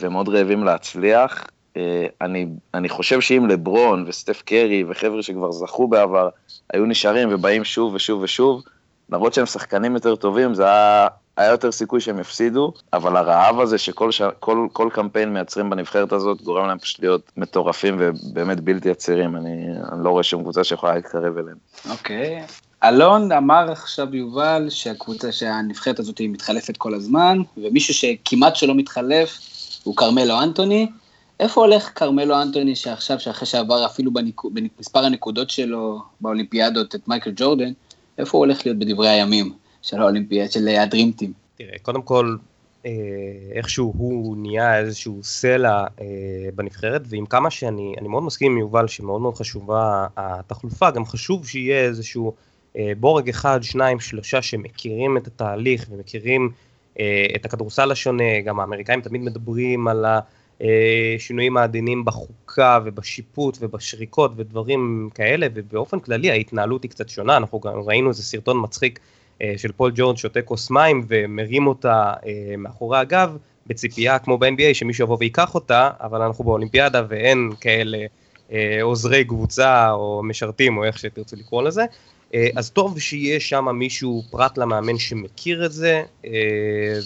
ומאוד רעבים להצליח. אה, אני, אני חושב שאם לברון וסטף קרי וחבר'ה שכבר זכו בעבר, היו נשארים ובאים שוב ושוב ושוב, למרות שהם שחקנים יותר טובים, זה היה, היה יותר סיכוי שהם יפסידו, אבל הרעב הזה שכל ש... כל, כל קמפיין מייצרים בנבחרת הזאת, גורם להם פשוט להיות מטורפים ובאמת בלתי עצירים, אני, אני לא רואה שום קבוצה שיכולה להתקרב אליהם. אוקיי. Okay. אלון אמר עכשיו יובל שהקבוצה, שהנבחרת הזאת היא מתחלפת כל הזמן, ומישהו שכמעט שלא מתחלף הוא כרמלו אנטוני. איפה הולך כרמלו אנטוני שעכשיו, שאחרי שעבר אפילו במספר הנקודות שלו באולימפיאדות את מייקל ג'ורדן, איפה הוא הולך להיות בדברי הימים של האולימפיאד, של הדרימטים? תראה, קודם כל, אה, איכשהו הוא נהיה איזשהו סלע אה, בנבחרת, ועם כמה שאני מאוד מסכים עם יובל שמאוד מאוד חשובה התחלופה, גם חשוב שיהיה איזשהו אה, בורג אחד, שניים, שלושה שמכירים את התהליך ומכירים את הכדורסל השונה, גם האמריקאים תמיד מדברים על השינויים העדינים בחוקה ובשיפוט ובשריקות ודברים כאלה, ובאופן כללי ההתנהלות היא קצת שונה, אנחנו גם ראינו איזה סרטון מצחיק אה, של פול ג'ורג' שותה כוס מים ומרים אותה אה, מאחורי הגב, בציפייה כמו ב-NBA שמישהו יבוא ויקח אותה, אבל אנחנו באולימפיאדה ואין כאלה אה, עוזרי קבוצה או משרתים או איך שתרצו לקרוא לזה. אז טוב שיהיה שם מישהו פרט למאמן שמכיר את זה,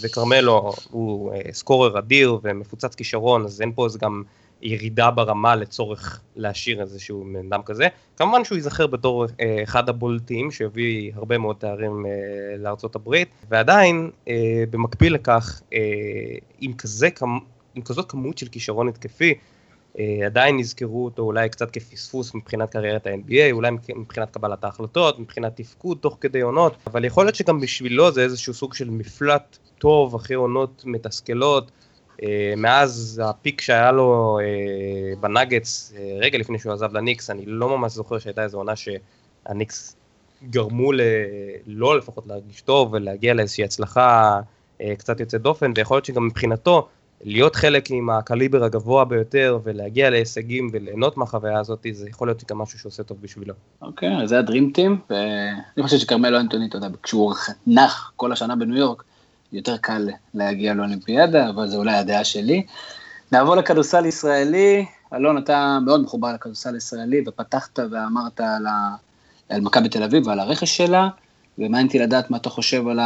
וכרמלו הוא סקורר אדיר ומפוצץ כישרון, אז אין פה איזה גם ירידה ברמה לצורך להשאיר איזשהו בן אדם כזה. כמובן שהוא ייזכר בתור אה, אחד הבולטים שהביא הרבה מאוד תארים אה, לארצות הברית, ועדיין אה, במקביל לכך, אה, עם, כזה, עם כזאת כמות של כישרון התקפי, אה, עדיין יזכרו אותו אולי קצת כפספוס מבחינת קריירת ה-NBA, אולי מבחינת קבלת ההחלטות, מבחינת תפקוד תוך כדי עונות, אבל יכול להיות שגם בשבילו זה איזשהו סוג של מפלט טוב אחרי עונות מתסכלות. אה, מאז הפיק שהיה לו אה, בנאגץ אה, רגע לפני שהוא עזב לניקס, אני לא ממש זוכר שהייתה איזו עונה שהניקס גרמו ל... לא לפחות להרגיש טוב ולהגיע לאיזושהי הצלחה קצת יוצאת דופן, ויכול להיות שגם מבחינתו להיות חלק עם הקליבר הגבוה ביותר ולהגיע להישגים וליהנות מהחוויה הזאת, זה יכול להיות גם משהו שעושה טוב בשבילו. אוקיי, okay, זה הדרימטים, ואני חושב שכרמלו אנטוני, אתה יודע, כשהוא נח כל השנה בניו יורק, יותר קל להגיע לאולימפיאדה, אבל זו אולי הדעה שלי. נעבור לכדורסל ישראלי, אלון, אתה מאוד מחובר לכדורסל ישראלי, ופתחת ואמרת על, ה... על מכבי תל אביב ועל הרכש שלה, ומעניין אותי לדעת מה אתה חושב על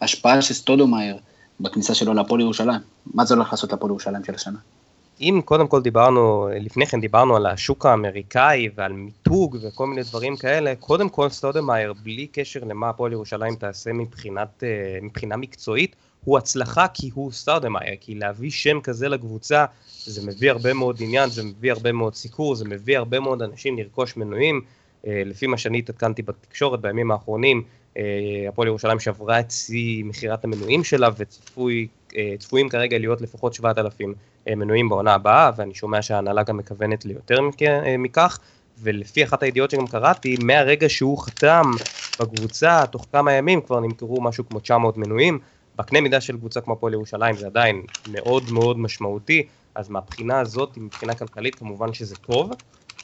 ההשפעה של סטודומאייר בכניסה שלו להפועל ירושלים. מה זה הולך לעשות להפועל ירושלים של השנה? אם קודם כל דיברנו, לפני כן דיברנו על השוק האמריקאי ועל מיתוג וכל מיני דברים כאלה, קודם כל סטודמאייר, בלי קשר למה הפועל ירושלים תעשה מבחינת, אה, מבחינה מקצועית, הוא הצלחה כי הוא סטודמאייר, כי להביא שם כזה לקבוצה זה מביא הרבה מאוד עניין, זה מביא הרבה מאוד סיקור, זה מביא הרבה מאוד אנשים לרכוש מנויים, אה, לפי מה שאני התעדכנתי בתקשורת בימים האחרונים, הפועל ירושלים שברה את שיא מכירת המנויים שלה וצפויים כרגע להיות לפחות 7,000 אה, מנויים בעונה הבאה, ואני שומע שההנהלה גם מכוונת ליותר אה, מכך, ולפי אחת הידיעות שגם קראתי, מהרגע שהוא חתם בקבוצה, תוך כמה ימים כבר נמכרו משהו כמו 900 מנויים. בקנה מידה של קבוצה כמו הפועל ירושלים זה עדיין מאוד מאוד משמעותי, אז מהבחינה הזאת, מבחינה כלכלית כמובן שזה טוב.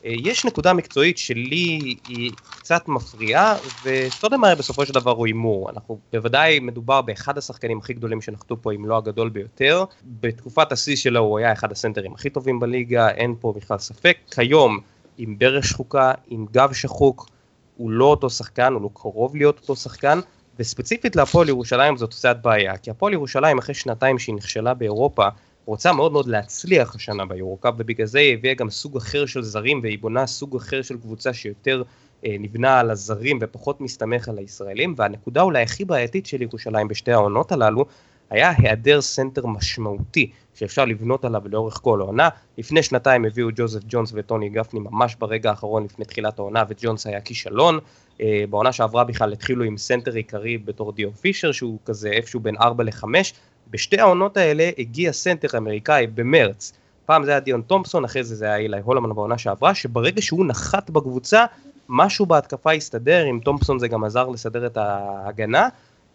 אה, יש נקודה מקצועית שלי היא קצת מפריעה, וסטודמאייר בסופו של דבר הוא הימור. אנחנו בוודאי מדובר באחד השחקנים הכי גדולים שנחתו פה, אם לא הגדול ביותר. בתקופת השיא שלו הוא היה אחד הסנטרים הכי טובים בליגה, אין פה בכלל ספק. כיום, עם ברך שחוקה, עם גב שחוק, הוא לא אותו שחקן, הוא לא קרוב להיות אותו שחקן. וספציפית להפועל ירושלים זאת קצת בעיה, כי הפועל ירושלים אחרי שנתיים שהיא נכשלה באירופה, רוצה מאוד מאוד להצליח השנה ביורוקאפ, ובגלל זה היא הביאה גם סוג אחר של זרים, והיא בונה סוג אחר של קבוצה שיותר אה, נבנה על הזרים ופחות מסתמך על הישראלים, והנקודה אולי הכי בעייתית של ירושלים בשתי העונות הללו, היה היעדר סנטר משמעותי שאפשר לבנות עליו לאורך כל העונה. לפני שנתיים הביאו ג'וזף ג'ונס וטוני גפני ממש ברגע האחרון לפני תחילת העונה, וג'ונס היה כישלון. אה, בעונה שעברה בכלל התחילו עם סנטר עיקרי בתור דור פישר, שהוא כזה איפשהו בין 4 ל-5, בשתי העונות האלה הגיע סנטר אמריקאי במרץ. פעם זה היה דיון תומפסון, אחרי זה זה היה אילי הולמן בעונה שעברה, שברגע שהוא נחת בקבוצה, משהו בהתקפה הסתדר, עם תומפסון זה גם עזר לסדר את ההגנה,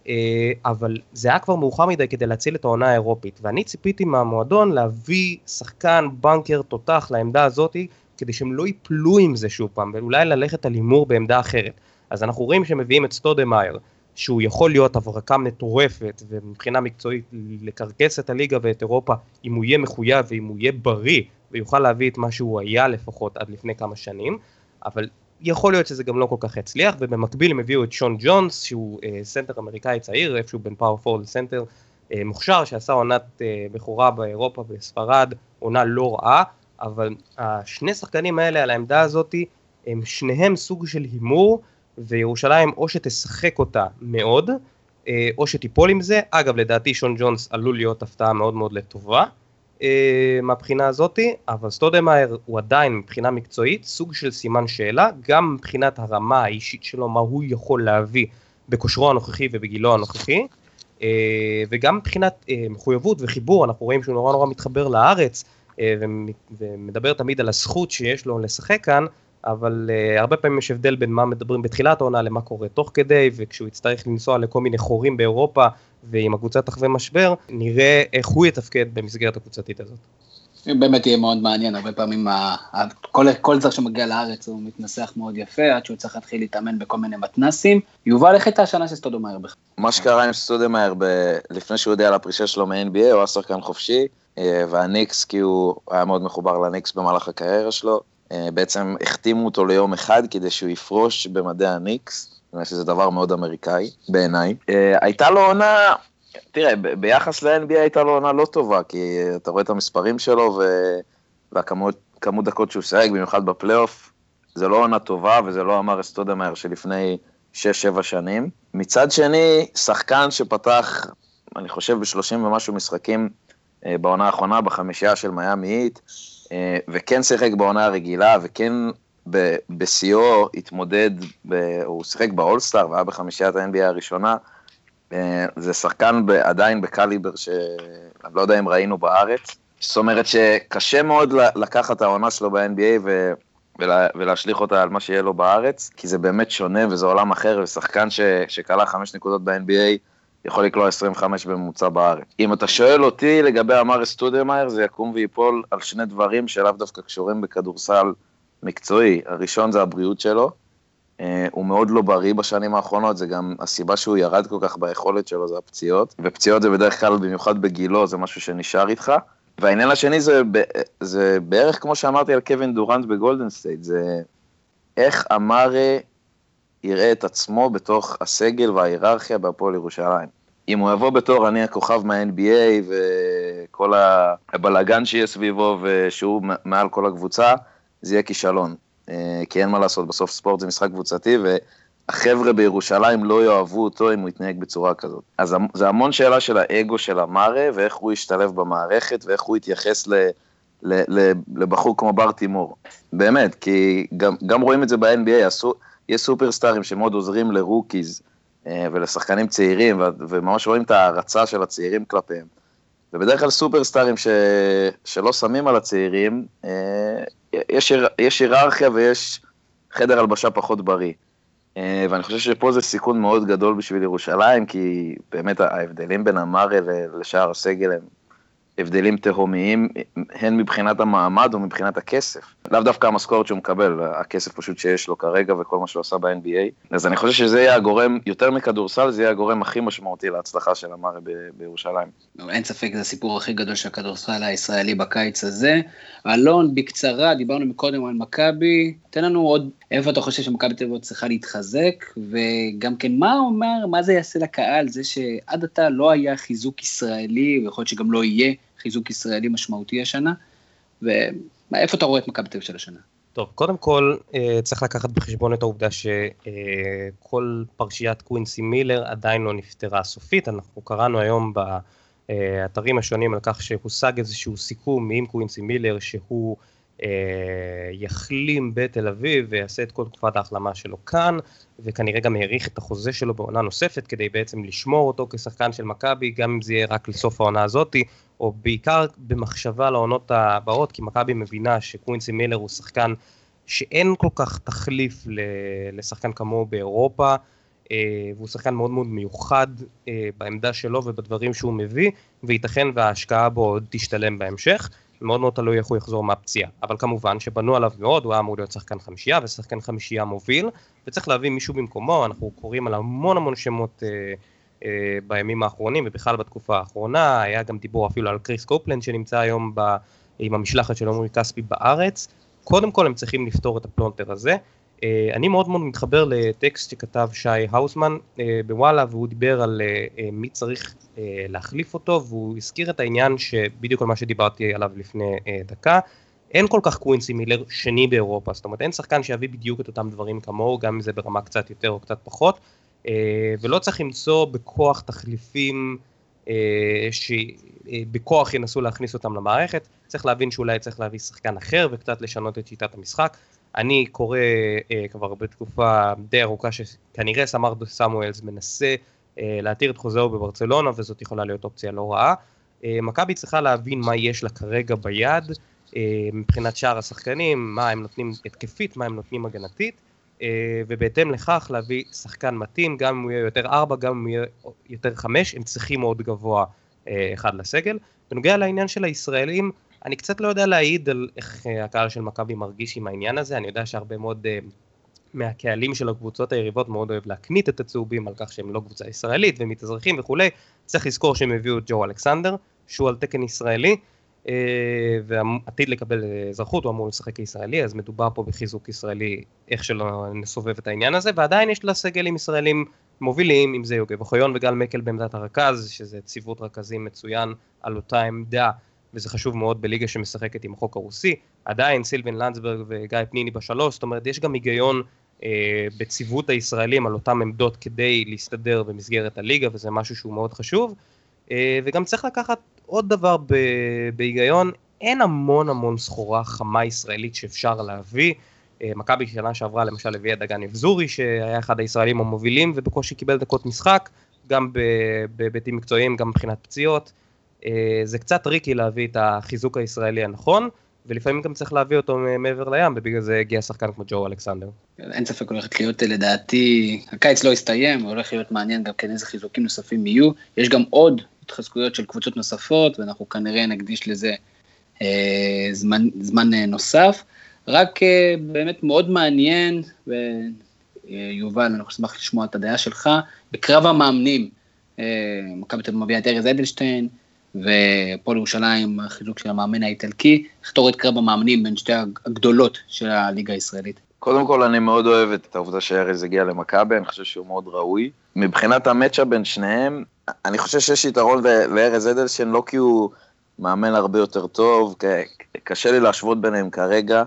אה, אבל זה היה כבר מאוחר מדי כדי להציל את העונה האירופית, ואני ציפיתי מהמועדון להביא שחקן בנקר תותח לעמדה הזאתי, כדי שהם לא ייפלו עם זה שוב פעם, ואולי ללכת על הימור בעמדה אחרת. אז אנחנו רואים שמביאים את סטודמאייר, שהוא יכול להיות הברקה מטורפת, ומבחינה מקצועית לקרקס את הליגה ואת אירופה, אם הוא יהיה מחויב ואם הוא יהיה בריא, ויוכל להביא את מה שהוא היה לפחות עד לפני כמה שנים, אבל יכול להיות שזה גם לא כל כך יצליח, ובמקביל הם הביאו את שון ג'ונס, שהוא אה, סנטר אמריקאי צעיר, איפשהו בין power forward לסנטר אה, מוכשר, שעשה עונת אה, בכורה באירופה בספרד, עונה לא רעה, אבל השני שחקנים האלה על העמדה הזאתי, הם שניהם סוג של הימור, וירושלים או שתשחק אותה מאוד, אה, או שתיפול עם זה. אגב, לדעתי שון ג'ונס עלול להיות הפתעה מאוד מאוד לטובה אה, מהבחינה הזאתי, אבל סטודמאייר הוא עדיין מבחינה מקצועית סוג של סימן שאלה, גם מבחינת הרמה האישית שלו, מה הוא יכול להביא בכושרו הנוכחי ובגילו הנוכחי. אה, וגם מבחינת מחויבות וחיבור, אנחנו רואים שהוא נורא נורא מתחבר לארץ, ומדבר תמיד על הזכות שיש לו לשחק כאן, אבל uh, הרבה פעמים יש הבדל בין מה מדברים בתחילת העונה למה קורה תוך כדי, וכשהוא יצטרך לנסוע לכל מיני חורים באירופה, ועם הקבוצה תחווה משבר, נראה איך הוא יתפקד במסגרת הקבוצתית הזאת. באמת יהיה מאוד מעניין, הרבה פעמים ה, ה, כל, כל זר שמגיע לארץ הוא מתנסח מאוד יפה, עד שהוא צריך להתחיל להתאמן בכל מיני מתנסים. יובל, איך הייתה השנה של סטודמאייר בכלל? מה שקרה עם סטודמאייר, ב... לפני שהוא הודיע על הפרישה שלו מ-NBA, הוא היה שחקן חופשי, אה, והניקס, כי הוא היה מאוד מחובר לניקס במהלך הקריירה שלו, בעצם החתימו אותו ליום אחד כדי שהוא יפרוש במדעי הניקס, שזה דבר מאוד אמריקאי בעיניי. אה, הייתה לו עונה, תראה, ביחס ל-NBA הייתה לו עונה לא טובה, כי אתה רואה את המספרים שלו ו... והכמות דקות שהוא שיחק, במיוחד בפלייאוף, זה לא עונה טובה וזה לא אמר אסטודמאייר שלפני 6-7 שנים. מצד שני, שחקן שפתח, אני חושב, ב-30 ומשהו משחקים אה, בעונה האחרונה, בחמישייה של מיאמי איט, אה, וכן שיחק בעונה הרגילה, וכן בשיאו התמודד, ב, הוא שיחק באולסטאר והיה בחמישיית ה-NBA הראשונה, אה, זה שחקן ב, עדיין בקליבר שאני לא יודע אם ראינו בארץ. זאת אומרת שקשה מאוד לקחת את העונה שלו ב-NBA ו... ולה, ולהשליך אותה על מה שיהיה לו בארץ, כי זה באמת שונה וזה עולם אחר, ושחקן שקלע חמש נקודות ב-NBA יכול לקלוע 25 בממוצע בארץ. אם אתה שואל אותי לגבי אמר סטודמאייר, זה יקום ויפול על שני דברים שלאו דווקא קשורים בכדורסל מקצועי. הראשון זה הבריאות שלו, אה, הוא מאוד לא בריא בשנים האחרונות, זה גם הסיבה שהוא ירד כל כך ביכולת שלו, זה הפציעות, ופציעות זה בדרך כלל, במיוחד בגילו, זה משהו שנשאר איתך. והעניין השני זה, זה בערך כמו שאמרתי על קווין דורנט בגולדן סטייט, זה איך אמרה יראה את עצמו בתוך הסגל וההיררכיה בהפועל ירושלים. אם הוא יבוא בתור אני הכוכב מה-NBA וכל הבלאגן שיהיה סביבו ושהוא מעל כל הקבוצה, זה יהיה כישלון. אה, כי אין מה לעשות, בסוף ספורט זה משחק קבוצתי, והחבר'ה בירושלים לא יאהבו אותו אם הוא יתנהג בצורה כזאת. אז זה המון שאלה של האגו של המארה, ואיך הוא ישתלב במערכת, ואיך הוא יתייחס ל... לבחור כמו בר תימור. באמת, כי גם, גם רואים את זה ב-NBA, עשו, יש סופרסטארים שמאוד עוזרים לרוקיז אה, ולשחקנים צעירים, וממש רואים את ההערצה של הצעירים כלפיהם. ובדרך כלל סופרסטארים ש... שלא שמים על הצעירים, אה, יש, יש היררכיה ויש חדר הלבשה פחות בריא. אה, ואני חושב שפה זה סיכון מאוד גדול בשביל ירושלים, כי באמת ההבדלים בין אמרה לשאר הסגל הם הבדלים תהומיים, הן מבחינת המעמד או מבחינת הכסף. לאו דווקא המשכורת שהוא מקבל, הכסף פשוט שיש לו כרגע וכל מה שהוא עשה ב-NBA. אז אני חושב שזה יהיה הגורם, יותר מכדורסל, זה יהיה הגורם הכי משמעותי להצלחה של אמרי בירושלים. אין ספק, זה הסיפור הכי גדול של הכדורסל הישראלי בקיץ הזה. אלון, בקצרה, דיברנו מקודם על מכבי, תן לנו עוד, איפה אתה חושב שמכבי תל אביב צריכה להתחזק, וגם כן, מה אומר, מה זה יעשה לקהל, זה שעד עתה לא היה חיזוק ישראלי, ויכול להיות שגם לא יהיה חיזוק ישראלי משמעותי השנה, ואיפה אתה רואה את מכבי תל של השנה? טוב, קודם כל אה, צריך לקחת בחשבון את העובדה שכל פרשיית קווינסי מילר עדיין לא נפתרה סופית, אנחנו קראנו היום באתרים השונים על כך שהושג איזשהו סיכום עם קווינסי מילר שהוא יחלים בתל אביב ויעשה את כל תקופת ההחלמה שלו כאן, וכנראה גם האריך את החוזה שלו בעונה נוספת כדי בעצם לשמור אותו כשחקן של מכבי, גם אם זה יהיה רק לסוף העונה הזאתי, או בעיקר במחשבה לעונות הבאות, כי מכבי מבינה שקווינסי מילר הוא שחקן שאין כל כך תחליף לשחקן כמוהו באירופה, אה, והוא שחקן מאוד מאוד מיוחד אה, בעמדה שלו ובדברים שהוא מביא, וייתכן וההשקעה בו עוד תשתלם בהמשך. מאוד מאוד תלוי איך הוא יחזור מהפציעה. אבל כמובן שבנו עליו מאוד, הוא היה אמור להיות שחקן חמישייה, ושחקן חמישייה מוביל, וצריך להביא מישהו במקומו, אנחנו קוראים על המון המון שמות אה, אה, בימים האחרונים, ובכלל בתקופה האחרונה, היה גם דיבור אפילו על קריס קופלנד שנמצא היום ב, עם המשלחת של עמרי כספי בארץ. קודם כל הם צריכים לפתור את הפלונטר הזה. אה, אני מאוד מאוד מתחבר לטקסט שכתב שי האוזמן אה, בוואלה, והוא דיבר על אה, מי צריך להחליף אותו, והוא הזכיר את העניין שבדיוק על מה שדיברתי עליו לפני דקה. אין כל כך קווינסי מילר שני באירופה, זאת אומרת אין שחקן שיביא בדיוק את אותם דברים כמוהו, גם אם זה ברמה קצת יותר או קצת פחות, ולא צריך למצוא בכוח תחליפים שבכוח ינסו להכניס אותם למערכת, צריך להבין שאולי צריך להביא שחקן אחר וקצת לשנות את שיטת המשחק. אני קורא אה, כבר בתקופה די ארוכה שכנראה סמרדו סמואלס מנסה אה, להתיר את חוזהו בברצלונה וזאת יכולה להיות אופציה לא רעה. אה, מכבי צריכה להבין מה יש לה כרגע ביד אה, מבחינת שאר השחקנים, מה הם נותנים התקפית, מה הם נותנים הגנתית. אה, ובהתאם לכך להביא שחקן מתאים, גם אם הוא יהיה יותר ארבע, גם אם הוא יהיה יותר חמש, הם צריכים מאוד גבוה אה, אחד לסגל. בנוגע לעניין של הישראלים, אני קצת לא יודע להעיד על איך אה, הקהל של מכבי מרגיש עם העניין הזה, אני יודע שהרבה מאוד uh, מהקהלים של הקבוצות היריבות מאוד אוהב להקנית את הצהובים על כך שהם לא קבוצה ישראלית ומתאזרחים וכולי, צריך לזכור שהם הביאו את ג'ו אלכסנדר, שהוא על תקן ישראלי, uh, ועתיד לקבל אזרחות, הוא אמור לשחק כישראלי, אז מדובר פה בחיזוק ישראלי, איך שלא נסובב את העניין הזה, ועדיין יש לה סגלים ישראלים מובילים, אם זה יוגב אוחיון וגל מקל בעמדת הרכז, שזה ציוות רכזים מצוין על אותה עמדה. וזה חשוב מאוד בליגה שמשחקת עם החוק הרוסי. עדיין סילבן לנדסברג וגיא פניני בשלוש, זאת אומרת יש גם היגיון אה, בציוות הישראלים על אותם עמדות כדי להסתדר במסגרת הליגה, וזה משהו שהוא מאוד חשוב. אה, וגם צריך לקחת עוד דבר ב, בהיגיון, אין המון המון סחורה חמה ישראלית שאפשר להביא. אה, מכבי שנה שעברה למשל הביאה דגן יבזורי שהיה אחד הישראלים המובילים ובקושי קיבל דקות משחק, גם בהיבטים מקצועיים, גם מבחינת פציעות. אה, זה קצת טריקי להביא את החיזוק הישראלי הנכון, ולפעמים גם צריך להביא אותו מעבר לים, ובגלל זה הגיע שחקן כמו ג'ו אלכסנדר. אין ספק הולכת להיות לדעתי, הקיץ לא הסתיים, הולך להיות מעניין גם כן איזה חיזוקים נוספים יהיו. יש גם עוד התחזקויות של קבוצות נוספות, ואנחנו כנראה נקדיש לזה אה, זמן, זמן אה, נוסף. רק אה, באמת מאוד מעניין, ויובל, אני אשמח לשמוע את הדעה שלך, בקרב המאמנים, אה, מכבי תל אביב מביאה את ארז אדלשטיין, והפועל ירושלים, החיזוק של המאמן האיטלקי, איך אתה רואה את קרב המאמנים בין שתי הגדולות של הליגה הישראלית? קודם כל, אני מאוד אוהב את העובדה שארז הגיע למכבי, אני חושב שהוא מאוד ראוי. מבחינת המצ'אפ בין שניהם, אני חושב שיש יתרון לארז אדלשטיין, לא כי הוא מאמן הרבה יותר טוב, קשה לי להשוות ביניהם כרגע.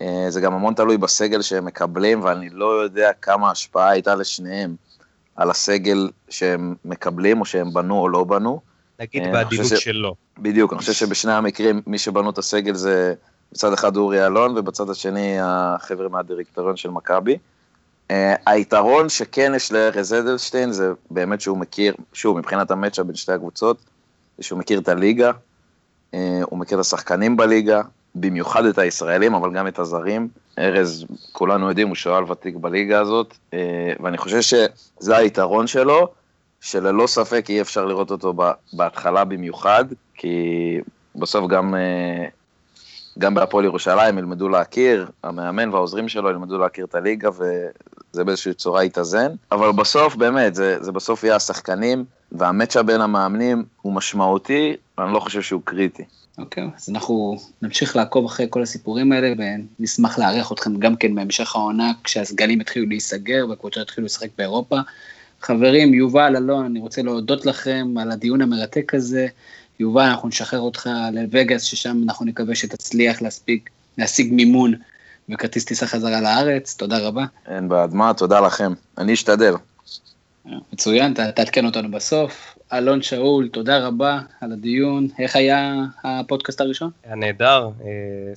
אה, זה גם המון תלוי בסגל שהם מקבלים, ואני לא יודע כמה השפעה הייתה לשניהם על הסגל שהם מקבלים, או שהם בנו או לא בנו. נגיד אה, בעדינות ש... שלו. בדיוק, אני חושב שבשני המקרים, מי שבנו את הסגל זה בצד אחד אורי אלון, ובצד השני החבר'ה מהדירקטוריון של מכבי. Uh, היתרון שכן יש לארז אדלשטיין זה באמת שהוא מכיר, שוב, מבחינת המצ'ה בין שתי הקבוצות, זה שהוא מכיר את הליגה, uh, הוא מכיר את השחקנים בליגה, במיוחד את הישראלים, אבל גם את הזרים. ארז, כולנו יודעים, הוא שועל ותיק בליגה הזאת, uh, ואני חושב שזה היתרון שלו. שללא ספק אי אפשר לראות אותו בהתחלה במיוחד, כי בסוף גם, אה, גם בהפועל ירושלים ילמדו להכיר, המאמן והעוזרים שלו ילמדו להכיר את הליגה, וזה באיזושהי צורה יתאזן. אבל בסוף, באמת, זה, זה בסוף יהיה השחקנים, והמצ'ה בין המאמנים הוא משמעותי, אני לא חושב שהוא קריטי. אוקיי, okay, אז אנחנו נמשיך לעקוב אחרי כל הסיפורים האלה, ונשמח לארח אתכם גם כן בהמשך העונה, כשהסגלים יתחילו להיסגר והקבוצות יתחילו לשחק באירופה. חברים, יובל, אלון, אני רוצה להודות לכם על הדיון המרתק הזה. יובל, אנחנו נשחרר אותך לווגאס, ששם אנחנו נקווה שתצליח להספיק, להשיג מימון וכרטיס טיסה חזרה לארץ. תודה רבה. אין בעד מה, תודה לכם. אני אשתדל. מצוין, תעדכן אותנו בסוף. אלון שאול, תודה רבה על הדיון. איך היה הפודקאסט הראשון? היה נהדר,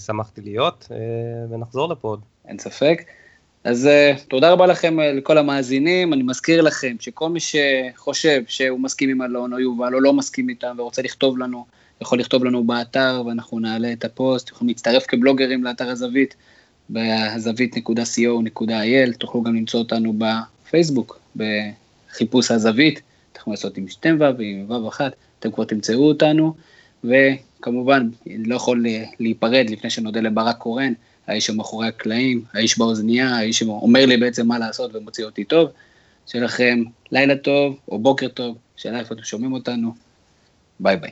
שמחתי להיות, ונחזור לפה עוד. אין ספק. אז uh, תודה רבה לכם uh, לכל המאזינים, אני מזכיר לכם שכל מי שחושב שהוא מסכים עם אלון או יובל או לא מסכים איתם ורוצה לכתוב לנו, יכול לכתוב לנו באתר ואנחנו נעלה את הפוסט, יכולים להצטרף כבלוגרים לאתר הזווית, בזווית.co.il, תוכלו גם למצוא אותנו בפייסבוק, בחיפוש הזווית, יכולים לעשות עם שתי ו' ועם ו' אחת, אתם כבר תמצאו אותנו, וכמובן, לא יכול להיפרד לפני שנודה לברק קורן, האיש שמאחורי הקלעים, האיש באוזנייה, האיש שאומר לי בעצם מה לעשות ומוציא אותי טוב. שיהיה לכם לילה טוב או בוקר טוב, שאלה איפה אתם שומעים אותנו. ביי ביי.